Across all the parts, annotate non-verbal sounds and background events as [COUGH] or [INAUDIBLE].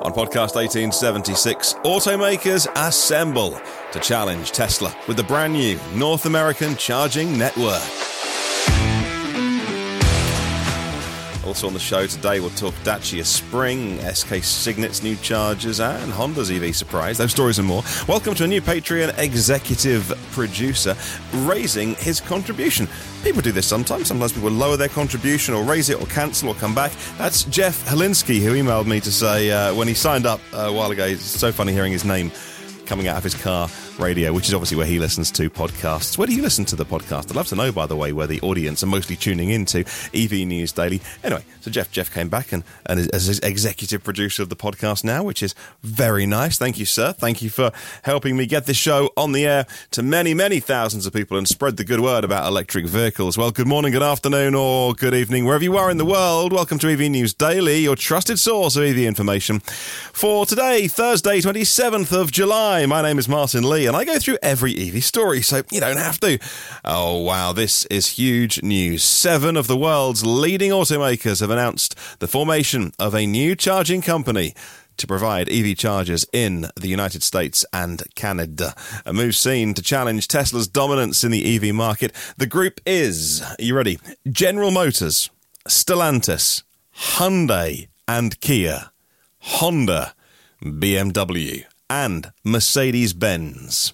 On podcast 1876, automakers assemble to challenge Tesla with the brand new North American charging network. Also on the show today, we'll talk Dacia Spring, SK Signet's new chargers, and Honda's EV surprise. Those stories and more. Welcome to a new Patreon executive producer raising his contribution. People do this sometimes. Sometimes people lower their contribution or raise it or cancel or come back. That's Jeff Helinski who emailed me to say uh, when he signed up a while ago, it's so funny hearing his name coming out of his car radio, which is obviously where he listens to podcasts. Where do you listen to the podcast? I'd love to know, by the way, where the audience are mostly tuning into EV News Daily. Anyway, so Jeff Jeff came back and, and is, is executive producer of the podcast now, which is very nice. Thank you, sir. Thank you for helping me get this show on the air to many, many thousands of people and spread the good word about electric vehicles. Well, good morning, good afternoon, or good evening, wherever you are in the world. Welcome to EV News Daily, your trusted source of EV information. For today, Thursday, 27th of July, my name is Martyn Lee and I go through every EV story, so you don't have to. Oh, wow, this is huge news. Seven of the world's leading automakers have announced the formation of a new charging company to provide EV chargers in the United States and Canada. A move seen to challenge Tesla's dominance in the EV market. The group is, you ready? General Motors, Stellantis, Hyundai, and Kia, Honda, BMW, and Mercedes Benz.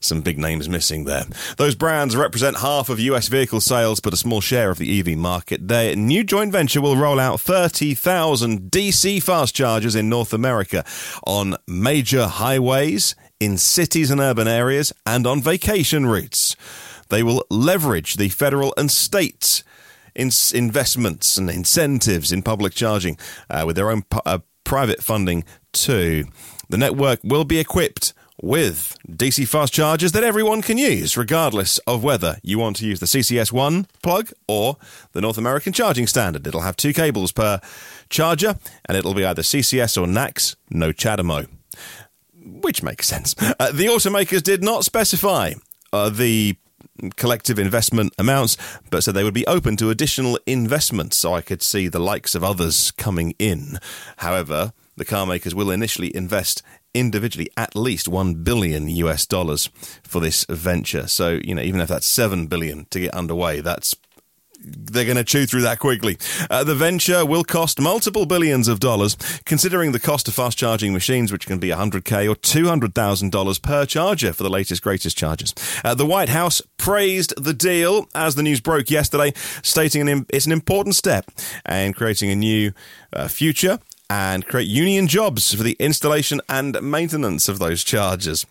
Some big names missing there. Those brands represent half of US vehicle sales, but a small share of the EV market. Their new joint venture will roll out 30,000 DC fast chargers in North America on major highways, in cities and urban areas, and on vacation routes. They will leverage the federal and state investments and incentives in public charging uh, with their own uh, private funding too. The network will be equipped with DC fast chargers that everyone can use, regardless of whether you want to use the CCS1 plug or the North American charging standard. It'll have two cables per charger, and it'll be either CCS or NACS, no CHAdeMO. Which makes sense. Uh, the automakers did not specify uh, the collective investment amounts, but said they would be open to additional investments so I could see the likes of others coming in. However, the car makers will initially invest individually at least 1 billion US dollars for this venture. So, you know, even if that's 7 billion to get underway, that's they're going to chew through that quickly. Uh, the venture will cost multiple billions of dollars, considering the cost of fast charging machines, which can be 100k or $200,000 per charger for the latest, greatest chargers. Uh, the White House praised the deal as the news broke yesterday, stating an, it's an important step in creating a new uh, future and create union jobs for the installation and maintenance of those chargers.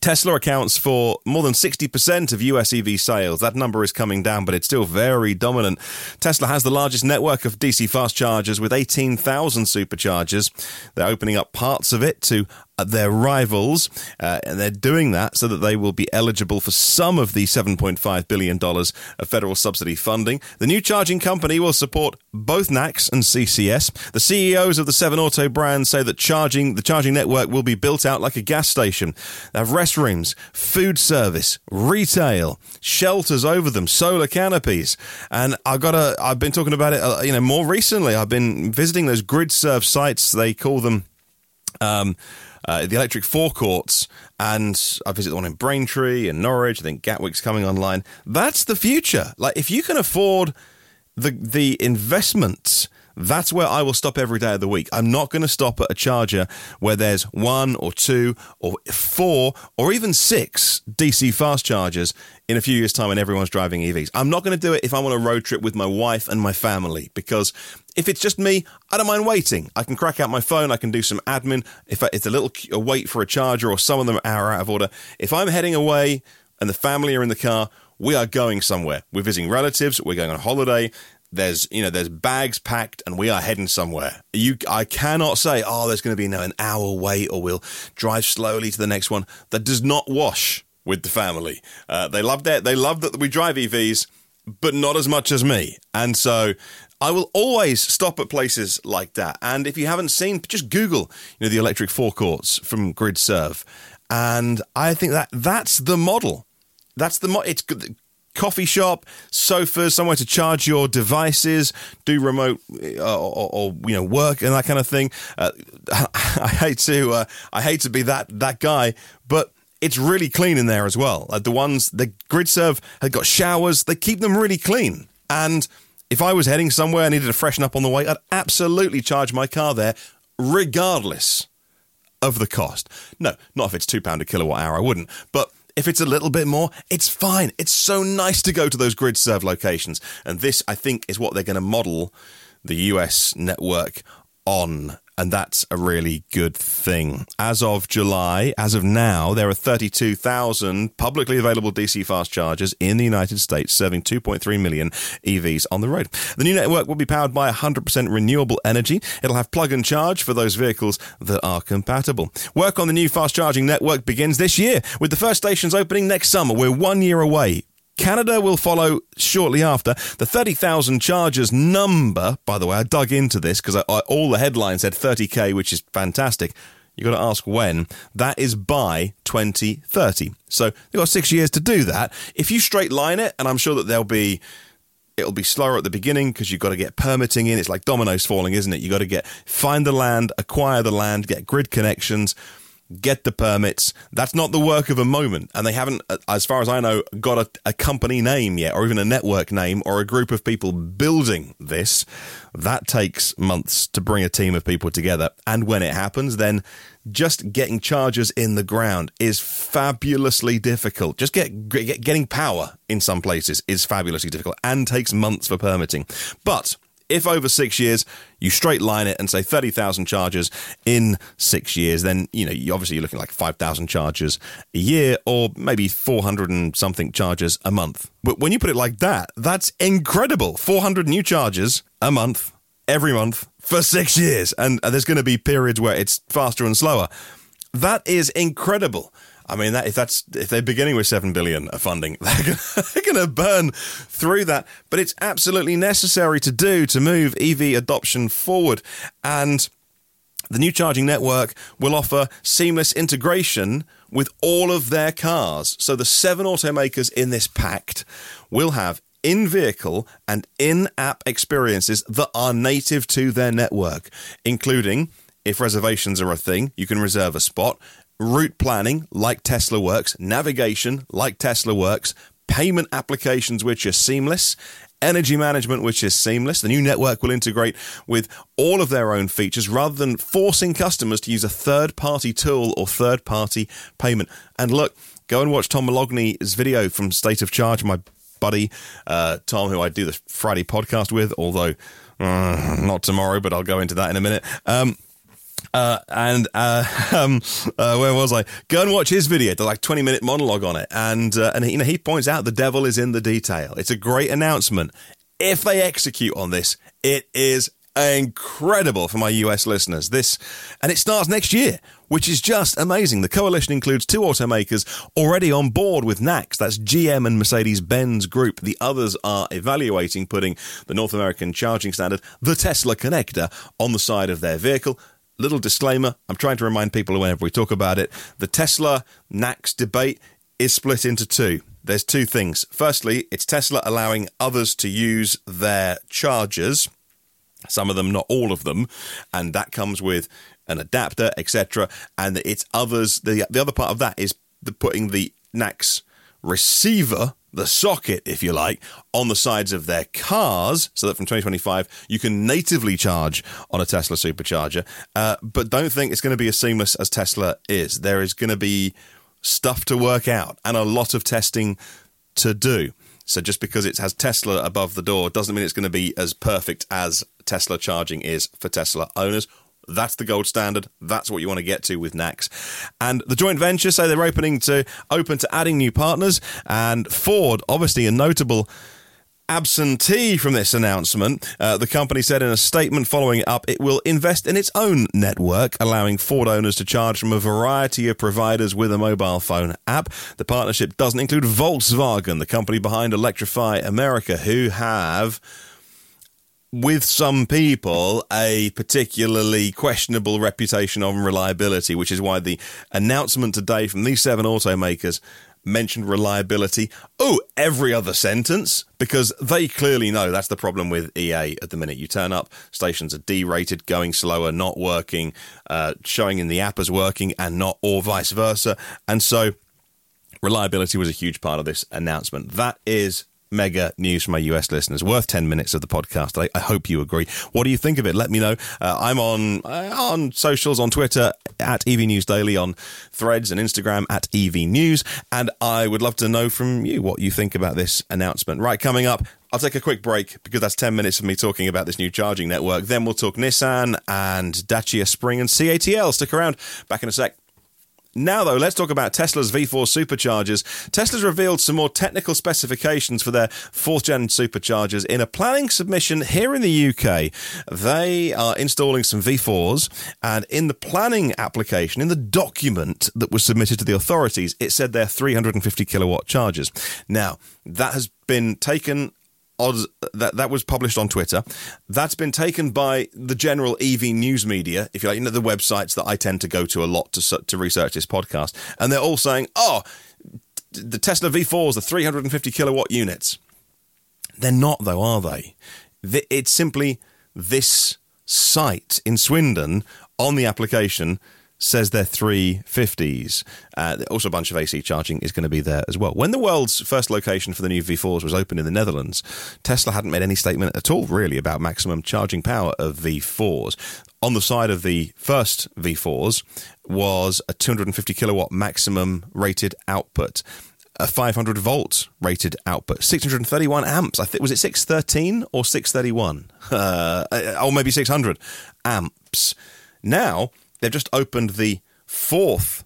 Tesla accounts for more than 60% of US EV sales. That number is coming down, but it's still very dominant. Tesla has the largest network of DC fast chargers with 18,000 superchargers. They're opening up parts of it to their rivals, uh, and they're doing that so that they will be eligible for some of the $7.5 billion of federal subsidy funding. The new charging company will support both NACS and CCS. The CEOs of the seven auto brands say that charging the charging network will be built out like a gas station. They have restrooms, food service, retail, shelters over them, solar canopies, and I got a. I've been talking about it, uh, you know, more recently. I've been visiting those GridServe sites. They call them. Um, uh, the electric forecourts, and I visit the one in Braintree and Norwich. I think Gatwick's coming online. That's the future. Like if you can afford the the investments that's where I will stop every day of the week. I'm not going to stop at a charger where there's one or two or four or even six DC fast chargers in a few years' time when everyone's driving EVs. I'm not going to do it if I'm on a road trip with my wife and my family because if it's just me, I don't mind waiting. I can crack out my phone, I can do some admin. If it's a little a wait for a charger or some of them are out of order, if I'm heading away and the family are in the car, we are going somewhere. We're visiting relatives, we're going on holiday, there's you know there's bags packed and we are heading somewhere you i cannot say oh there's going to be you know, an hour wait or we'll drive slowly to the next one that does not wash with the family uh, they love that they love that we drive evs but not as much as me and so I will always stop at places like that. And if you haven't seen, just Google, you know, the electric forecourts from GridServe. And I think that that's the model. That's the mo- it's coffee shop, sofas, somewhere to charge your devices, do remote uh, or, or, you know work and that kind of thing. Uh, [LAUGHS] I hate to uh, I hate to be that that guy, but it's really clean in there as well. Like the ones the GridServe had got showers, they keep them really clean. And if I was heading somewhere, I needed to freshen up on the way, I'd absolutely charge my car there, regardless of the cost. No, not if it's two pound a kilowatt hour, I wouldn't. But if it's a little bit more, it's fine. It's so nice to go to those GridServe locations. And this, I think, is what they're going to model the US network on and that's a really good thing. As of July, as of now, there are 32,000 publicly available DC fast chargers in the United States, serving 2.3 million EVs on the road. The new network will be powered by 100% renewable energy. It'll have plug and charge for those vehicles that are compatible. Work on the new fast charging network begins this year, with the first stations opening next summer. We're one year away Canada will follow shortly after. The 30,000 chargers number, by the way, I dug into this because all the headlines said 30k, which is fantastic. You've got to ask when. That is by 2030. So they've got six years to do that. If you straight line it, and I'm sure that there'll be it'll be slower at the beginning because you've got to get permitting in. It's like dominoes falling, isn't it? You've got to get find the land, acquire the land, get grid connections, get the permits. That's not the work of a moment. And they haven't, uh, as far as I know, got a, a, company name yet, or even a network name, or a group of people building this. That takes months to bring a team of people together. And when it happens, then just getting chargers in the ground is fabulously difficult. Just get, get getting power in some places is fabulously difficult and takes months for permitting. But if over six years you straight line it and say 30,000 charges in six years, then, you know, you obviously you're looking like 5,000 charges a year or maybe 400 and something charges a month. But when you put it like that, that's incredible. 400 new charges a month, every month for six years. And there's going to be periods where it's faster and slower. That is incredible. I mean, that, if that's if they're beginning with seven billion of funding, [LAUGHS] they're going to burn through that. But it's absolutely necessary to do to move EV adoption forward. And the new charging network will offer seamless integration with all of their cars. So the seven automakers in this pact will have in vehicle and in app experiences that are native to their network, including if reservations are a thing, you can reserve a spot route planning like Tesla works, navigation like Tesla works, payment applications which are seamless, energy management which is seamless. The new network will integrate with all of their own features rather than forcing customers to use a third party tool or third party payment. And look, go and watch Tom Moloughney's video from State of Charge, my buddy uh, Tom, who I do the Friday podcast with, although uh, not tomorrow, but I'll go into that in a minute. Um, uh, and uh, [LAUGHS] um, uh, where was I? Go and watch his video. The like twenty minute monologue on it, and uh, and you know he points out the devil is in the detail. It's a great announcement. If they execute on this, it is incredible for my US listeners. This and it starts next year, which is just amazing. The coalition includes two automakers already on board with NACS. That's GM and Mercedes-Benz Group. The others are evaluating putting the North American charging standard, the Tesla connector, on the side of their vehicle little disclaimer I'm trying to remind people whenever we talk about it the Tesla NACS debate is split into two. There's two things. Firstly, it's Tesla allowing others to use their chargers, some of them, not all of them, and that comes with an adapter, etc. And it's others. The the other part of that is the putting the NACS receiver the socket, if you like, on the sides of their cars so that from 2025 you can natively charge on a Tesla supercharger. Uh, but don't think it's going to be as seamless as Tesla is. There is going to be stuff to work out and a lot of testing to do. So just because it has Tesla above the door doesn't mean it's going to be as perfect as Tesla charging is for Tesla owners that's the gold standard. That's what you want to get to with NACS. And the joint venture say they're opening to open to adding new partners. And Ford, obviously a notable absentee from this announcement. Uh, the company said in a statement following up, it will invest in its own network, allowing Ford owners to charge from a variety of providers with a mobile phone app. The partnership doesn't include Volkswagen, the company behind Electrify America, who have with some people, a particularly questionable reputation on reliability, which is why the announcement today from these seven automakers mentioned reliability. Oh, every other sentence, because they clearly know that's the problem with EA at the minute. You turn up, stations are derated, going slower, not working, uh, showing in the app as working and not, or vice versa. And so reliability was a huge part of this announcement. That is mega news from my US listeners. Worth 10 minutes of the podcast. I, I hope you agree. What do you think of it? Let me know. Uh, I'm on uh, on socials, on Twitter, at EV News Daily, on threads and Instagram at EV News. And I would love to know from you what you think about this announcement. Right, coming up, I'll take a quick break because that's 10 minutes of me talking about this new charging network. Then we'll talk Nissan and Dacia Spring and CATL. Stick around. Back in a sec. Now, though, let's talk about Tesla's V4 superchargers. Tesla's revealed some more technical specifications for their fourth gen superchargers in a planning submission here in the UK. They are installing some V4s, and in the planning application, in the document that was submitted to the authorities, it said they're 350 kilowatt chargers. Now, that has been taken odds that that was published on Twitter. That's been taken by the general EV news media, if you like, you know, the websites that I tend to go to a lot to to research this podcast, and they're all saying, "Oh, the Tesla V4s, the 350 kilowatt units." They're not, though, are they? It's simply this site in Swindon on the application says they're 350s. Uh, also, a bunch of AC charging is going to be there as well. When the world's first location for the new V4s was opened in the Netherlands, Tesla hadn't made any statement at all, really, about maximum charging power of V4s. On the side of the first V4s was a 250 kilowatt maximum rated output a 500 volt rated output, 631 amps. I think was it 613 or 631, [LAUGHS] uh, or maybe 600 amps. Now they've just opened the fourth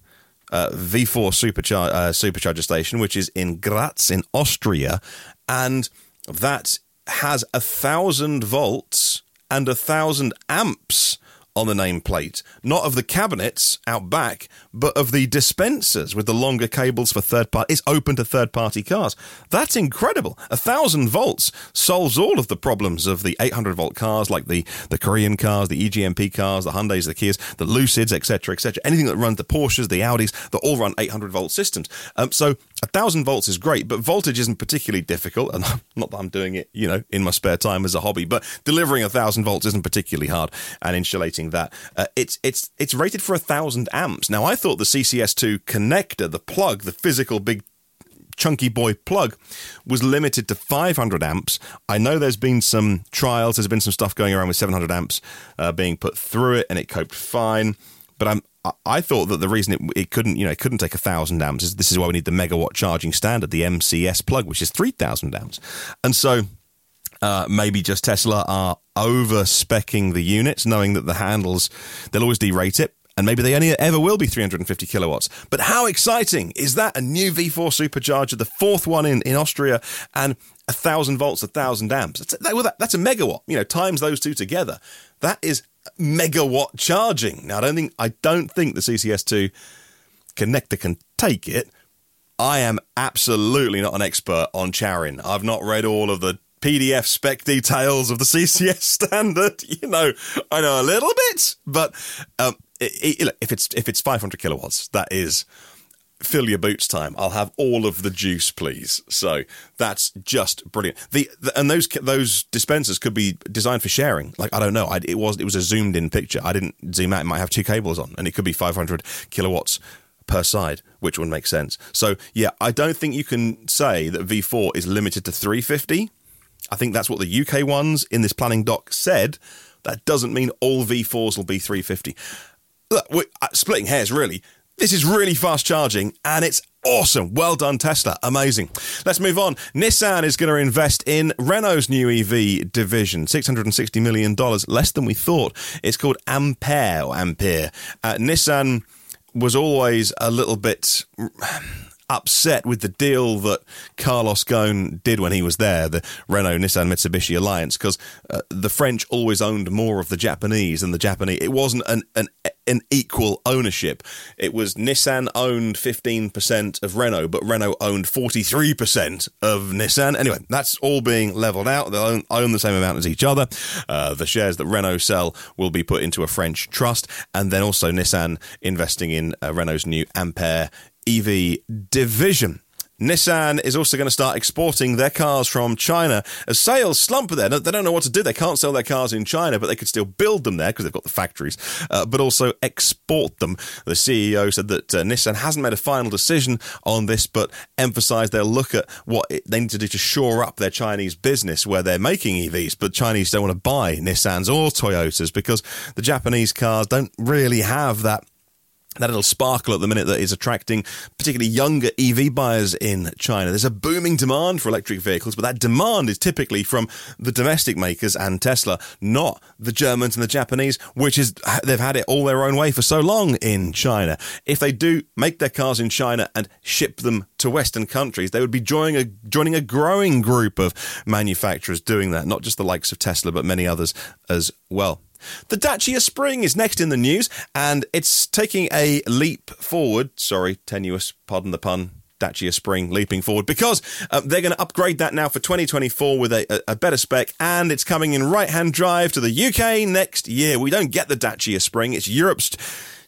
uh, V4 superchar- uh, supercharger station, which is in Graz in Austria, and that has a thousand volts and a thousand amps on the nameplate, not of the cabinets out back, but of the dispensers with the longer cables for third party. It's open to third party cars. That's incredible. A thousand volts solves all of the problems of the 800 volt cars, like the, the Korean cars, the EGMP cars, the Hyundais, the Kias, the Lucids, etc., etc. Anything that runs the Porsches, the Audis, that all run 800 volt systems. Um, so a thousand volts is great, but voltage isn't particularly difficult. And [LAUGHS] not that I'm doing it, you know, in my spare time as a hobby, but delivering a thousand volts isn't particularly hard and insulating that. Uh, it's it's it's rated for a thousand amps. Now I thought the CCS2 connector, the plug, the physical big chunky boy plug was limited to 500 amps. I know there's been some trials, there's been some stuff going around with 700 amps uh, being put through it, and it coped fine. But I'm I thought that the reason it, it couldn't, you know, it couldn't take a thousand amps is this is why we need the megawatt charging standard, the MCS plug, which is three thousand amps, and so uh, maybe just Tesla are over specking the units, knowing that the handles, they'll always derate it. And maybe they only ever will be 350 kilowatts. But how exciting is that? A new V4 supercharger, the fourth one in, in Austria, and a thousand volts, a thousand amps. That's, that, well, that, that's a megawatt. You know, times those two together. That is megawatt charging. Now, I don't think I don't think the CCS2 connector can take it. I am absolutely not an expert on CharIN. I've not read all of the PDF spec details of the [LAUGHS] CCS standard. You know, I know a little bit, but um, it, it, if it's if it's 500 kilowatts, that is fill your boots time. I'll have all of the juice, please. So that's just brilliant. The, the, and those those dispensers could be designed for sharing. Like I don't know, I, it was it was a zoomed in picture. I didn't zoom out. It might have two cables on, and it could be 500 kilowatts per side, which would make sense. So yeah, I don't think you can say that V4 is limited to 350. I think that's what the UK ones in this planning doc said. That doesn't mean all V4s will be 350. Look, we're uh, splitting hairs, really. This is really fast charging and it's awesome. Well done, Tesla. Amazing. Let's move on. Nissan is going to invest in Renault's new EV division, $660 million, less than we thought. It's called Ampere or Ampere. Uh, Nissan was always a little bit upset with the deal that Carlos Ghosn did when he was there, the Renault Nissan Mitsubishi alliance, because uh, the French always owned more of the Japanese than the Japanese. It wasn't an, an an equal ownership. It was Nissan owned 15% of Renault, but Renault owned 43% of Nissan. Anyway, that's all being leveled out. They'll own, own the same amount as each other. Uh, the shares that Renault sell will be put into a French trust, and then also Nissan investing in uh, Renault's new Ampere EV division. Nissan is also going to start exporting their cars from China as sales slump there. They don't know what to do. They can't sell their cars in China, but they could still build them there because they've got the factories, uh, but also export them. The CEO said that uh, Nissan hasn't made a final decision on this, but emphasized they'll look at what it, they need to do to shore up their Chinese business where they're making EVs, but Chinese don't want to buy Nissans or Toyotas because the Japanese cars don't really have that that little sparkle at the minute that is attracting particularly younger EV buyers in China. There's a booming demand for electric vehicles, but that demand is typically from the domestic makers and Tesla, not the Germans and the Japanese, which is they've had it all their own way for so long in China. If they do make their cars in China and ship them to Western countries, they would be joining a joining a growing group of manufacturers doing that, not just the likes of Tesla, but many others as well. The Dacia Spring is next in the news, and it's taking a leap forward. Sorry, tenuous, pardon the pun. Dacia Spring leaping forward because uh, they're going to upgrade that now for 2024 with a, a, better spec and it's coming in right hand drive to the UK next year. We don't get the Dacia Spring, it's Europe's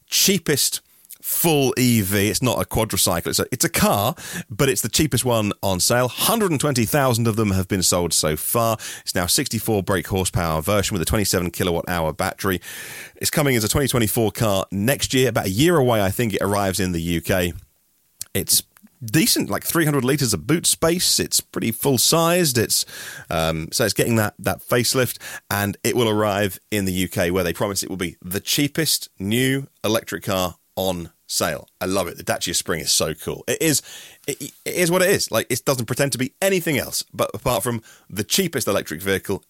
cheapest full EV. It's not a quadricycle. It's a, it's a car, but it's the cheapest one on sale. 120,000 of them have been sold so far. It's now 64 brake horsepower version with a 27 kilowatt hour battery. It's coming as a 2024 car next year, about a year away. I think it arrives in the UK. It's decent, like 300 liters of boot space. It's pretty full sized. It's um, so it's getting that that facelift, and it will arrive in the UK where they promise it will be the cheapest new electric car on sale. I love it. The Dacia Spring is so cool. It is, it, it is what it is. Like it doesn't pretend to be anything else, but apart from the cheapest electric vehicle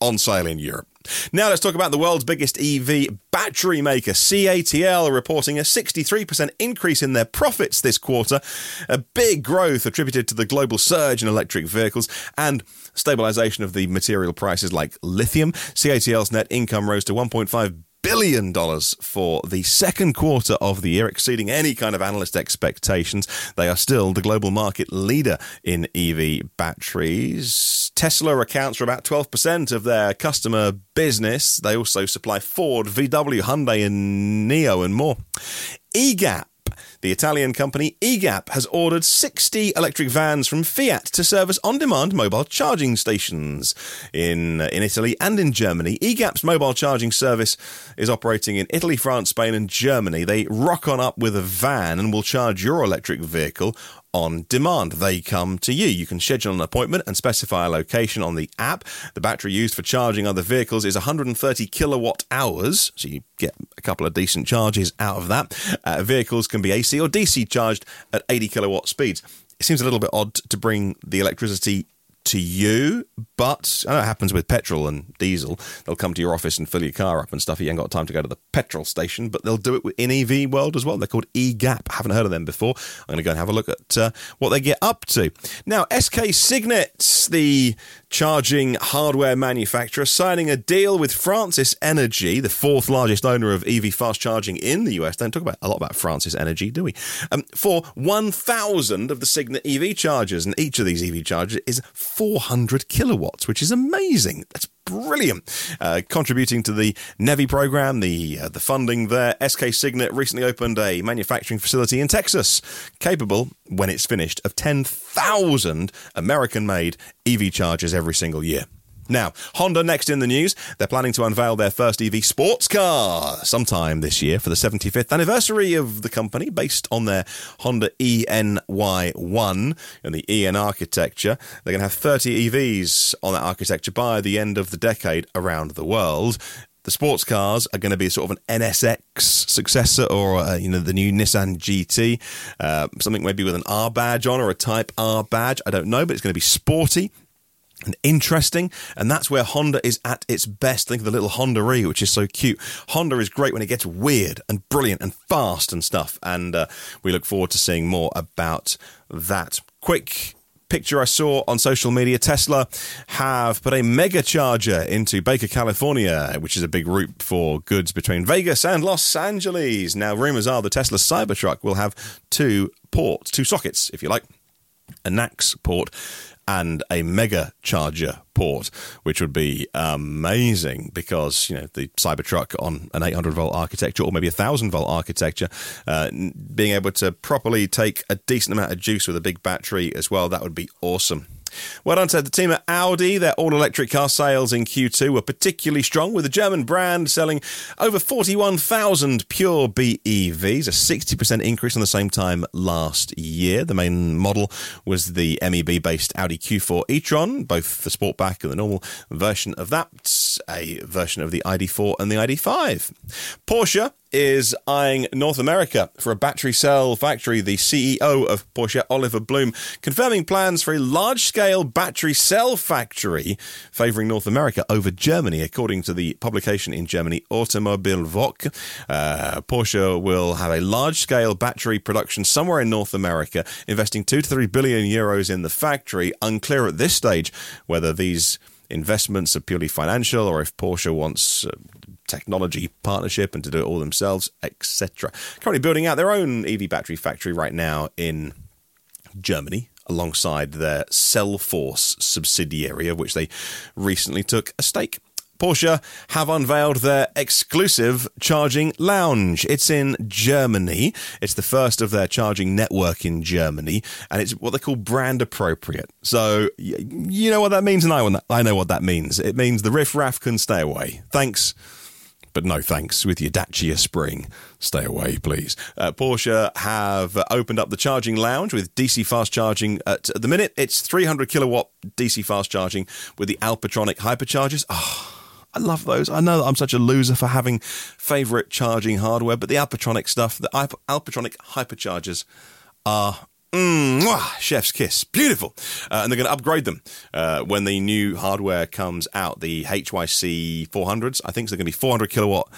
on sale in Europe. Now let's talk about the world's biggest EV battery maker, CATL, reporting a 63% increase in their profits this quarter. A big growth attributed to the global surge in electric vehicles and stabilization of the material prices like lithium. CATL's net income rose to 1.5 billion dollars for the second quarter of the year, exceeding any kind of analyst expectations. They are still the global market leader in EV batteries. Tesla accounts for about 12% of their customer business. They also supply Ford, VW, Hyundai, and NIO, and more. E-Gap the Italian company E-Gap has ordered 60 electric vans from Fiat to service on demand mobile charging stations in, uh, in Italy and in Germany. E-Gap's mobile charging service is operating in Italy, France, Spain, and Germany. They rock on up with a van and will charge your electric vehicle on demand. They come to you. You can schedule an appointment and specify a location on the app. The battery used for charging other vehicles is 130 kilowatt hours, so you get a couple of decent charges out of that. Uh, vehicles can be AC or DC charged at 80 kilowatt speeds. It seems a little bit odd to bring the electricity to you, but I know it happens with petrol and diesel. They'll come to your office and fill your car up and stuff. You ain't got time to go to the petrol station, but they'll do it in EV world as well. They're called E-Gap. I Haven't heard of them before. I'm going to go and have a look at uh, what they get up to. Now, SK Signet, the charging hardware manufacturer, signing a deal with Francis Energy, the fourth largest owner of EV fast charging in the US. Don't talk about a lot about Francis Energy, do we? Um, for 1,000 of the Signet EV chargers, and each of these EV chargers is 400 kilowatts, which is amazing. That's brilliant. Uh, contributing to the NEVI program, the uh, the funding there. SK Signet recently opened a manufacturing facility in Texas, capable, when it's finished, of 10,000 American-made EV chargers every single year. Now, Honda next in the news. They're planning to unveil their first EV sports car sometime this year for the 75th anniversary of the company, based on their Honda ENY1 and the EN architecture. They're going to have 30 EVs on that architecture by the end of the decade around the world the sports cars are going to be sort of an NSX successor or uh, you know the new Nissan GT, uh, something maybe with an R badge on or a Type R badge. I don't know, but it's going to be sporty and interesting. And that's where Honda is at its best. Think of the little Honda E, which is so cute. Honda is great when it gets weird and brilliant and fast and stuff. And uh, we look forward to seeing more about that. Quick picture I saw on social media, Tesla have put a mega charger into Baker, California, which is a big route for goods between Vegas and Los Angeles. Now, rumors are the Tesla Cybertruck will have two ports, two sockets, if you like, a NACS port and a mega charger port, which would be amazing because you know the Cybertruck on an 800 volt architecture or maybe a thousand volt architecture, uh, being able to properly take a decent amount of juice with a big battery as well, that would be awesome. Well done to the team at Audi. Their all electric car sales in Q2 were particularly strong, with the German brand selling over 41,000 pure BEVs, a 60% increase on the same time last year. The main model was the MEB based Audi Q4 e tron, both the Sportback and the normal version of that, a version of the ID4 and the ID5. Porsche is eyeing North America for a battery cell factory. The CEO of Porsche, Oliver Blume, confirming plans for a large scale battery cell factory, favouring North America over Germany, according to the publication in Germany, Automobilwoche. Uh, Porsche will have a large scale battery production somewhere in North America, investing two to three billion euros in the factory. Unclear at this stage whether these investments are purely financial or if Porsche wants uh, technology partnership and to do it all themselves, etc. Currently building out their own EV battery factory right now in Germany alongside their Cellforce subsidiary, of which they recently took a stake. Porsche have unveiled their exclusive charging lounge. It's in Germany. It's the first of their charging network in Germany, and it's what they call brand appropriate. So you know what that means, and I know what that means. It means the riff raff can stay away. Thanks but no thanks with your Dacia Spring. Stay away, please. Uh, Porsche have opened up the charging lounge with DC fast charging. At, at the minute, it's 300 kilowatt DC fast charging with the Alpitronic hyperchargers. Oh, I love those. I know that I'm such a loser for having favorite charging hardware, but the Alpitronic stuff, the Alpitronic hyperchargers are Mm, chef's kiss. Beautiful. Uh, and they're going to upgrade them uh, when the new hardware comes out. The HYC 400s, I think, they're going to be 400 kilowatt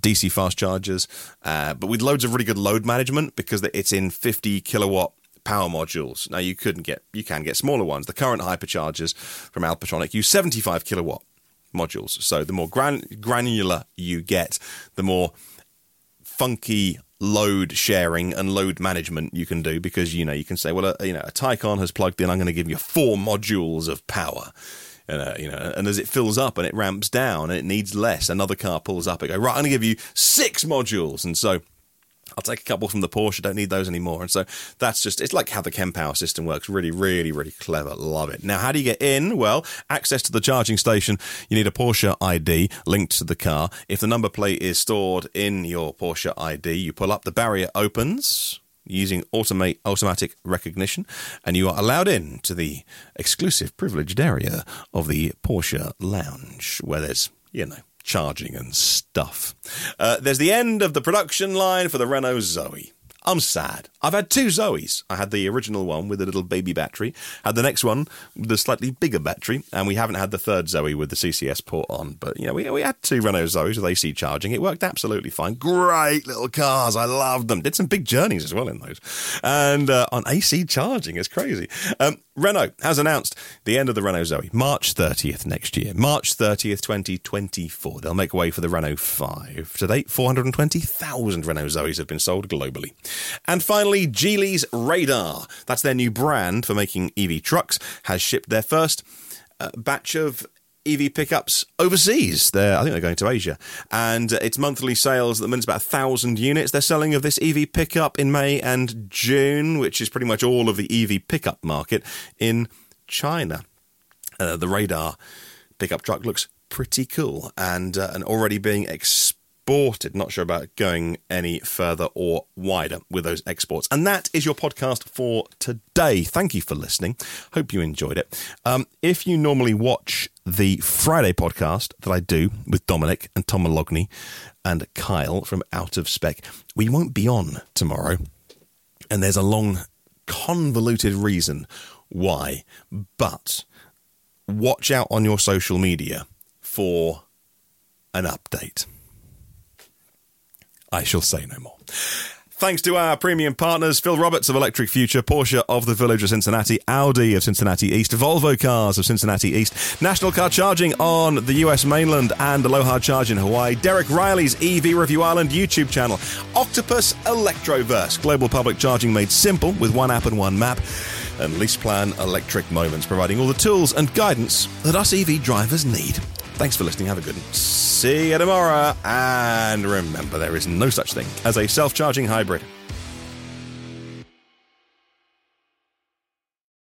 DC fast chargers, uh, but with loads of really good load management because it's in 50 kilowatt power modules. Now you couldn't get, you can get smaller ones. The current hyperchargers from Alpitronic use 75 kilowatt modules. So the more gran- granular you get, the more funky load sharing and load management you can do because you know you can say well you know a Taycan has plugged in I'm going to give you four modules of power and, uh, you know, and as it fills up and it ramps down and it needs less, another car pulls up. It go right. I'm going to give you six modules, and so I'll take a couple from the Porsche. Don't need those anymore. And so that's just, it's like how the Kempower system works. Really, really, really clever. Love it. Now, how do you get in? Well, access to the charging station. You need a Porsche ID linked to the car. If the number plate is stored in your Porsche ID, you pull up, the barrier opens using automate automatic recognition, and you are allowed in to the exclusive privileged area of the Porsche lounge, where there's you know charging and stuff. Uh, there's the end of the production line for the Renault Zoe. I'm sad. I've had two Zoes. I had the original one with the little baby battery, had the next one with the slightly bigger battery, and we haven't had the third Zoe with the CCS port on. But, you know, we, we had two Renault Zoes with AC charging. It worked absolutely fine. Great little cars. I loved them. Did some big journeys as well in those. And uh, on AC charging, it's crazy. Um, Renault has announced the end of the Renault Zoe, March 30th next year. March 30th, 2024. They'll make way for the Renault 5. To date, 420,000 Renault Zoes have been sold globally. And finally, Geely's Radar. That's their new brand for making EV trucks, has shipped their first uh, batch of EV pickups overseas. They're, I think they're going to Asia. And uh, its monthly sales at the minute is about 1,000 units. They're selling of this EV pickup in May and June, which is pretty much all of the EV pickup market in China. Uh, the radar pickup truck looks pretty cool and, uh, and already being exported exported. Not sure about going any further or wider with those exports. And that is your podcast for today. Thank you for listening. Hope you enjoyed it. Um, if you normally watch the Friday podcast that I do with Dominic and Tom Moloughney and Kyle from Out of Spec, we won't be on tomorrow. And there's a long, convoluted reason why. But watch out on your social media for an update. I shall say no more. Thanks to our premium partners, Phil Roberts of Electric Future, Porsche of the Village of Cincinnati, Audi of Cincinnati East, Volvo Cars of Cincinnati East, National Car Charging on the US mainland, and Aloha Charge in Hawaii, Derek Riley's EV Review Ireland YouTube channel, Octopus Electroverse, global public charging made simple with one app and one map. and LeasePlan Electric Moments, providing all the tools and guidance that us EV drivers need. Thanks for listening. Have a good one. See you tomorrow. And remember, there is no such thing as a self charging hybrid.